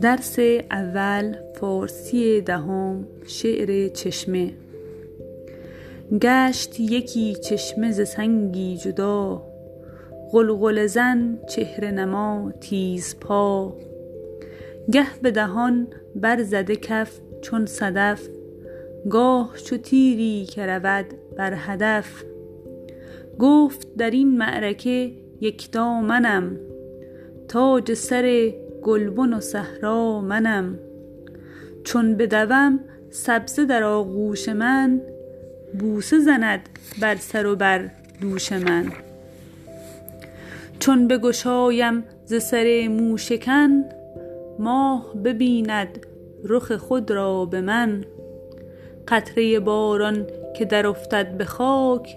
درس اول فارسی دهم شعر چشمه. گشت یکی چشمه ز سنگی جدا. غلغله زن چهره نما تیزپا گه به دهان برزده کف چون صدف. گاه چو تیری که رود بر هدف. گفت در این معرکه یکتا منم تاج سر گلبن و صحرا منم. چون بدوم سبزه در آغوش من بوسه زند بر سر و بر دوش من. چون بگشایم ز سر موشکن ماه ببیند رخ خود را به من. قطره باران که درافتد به خاک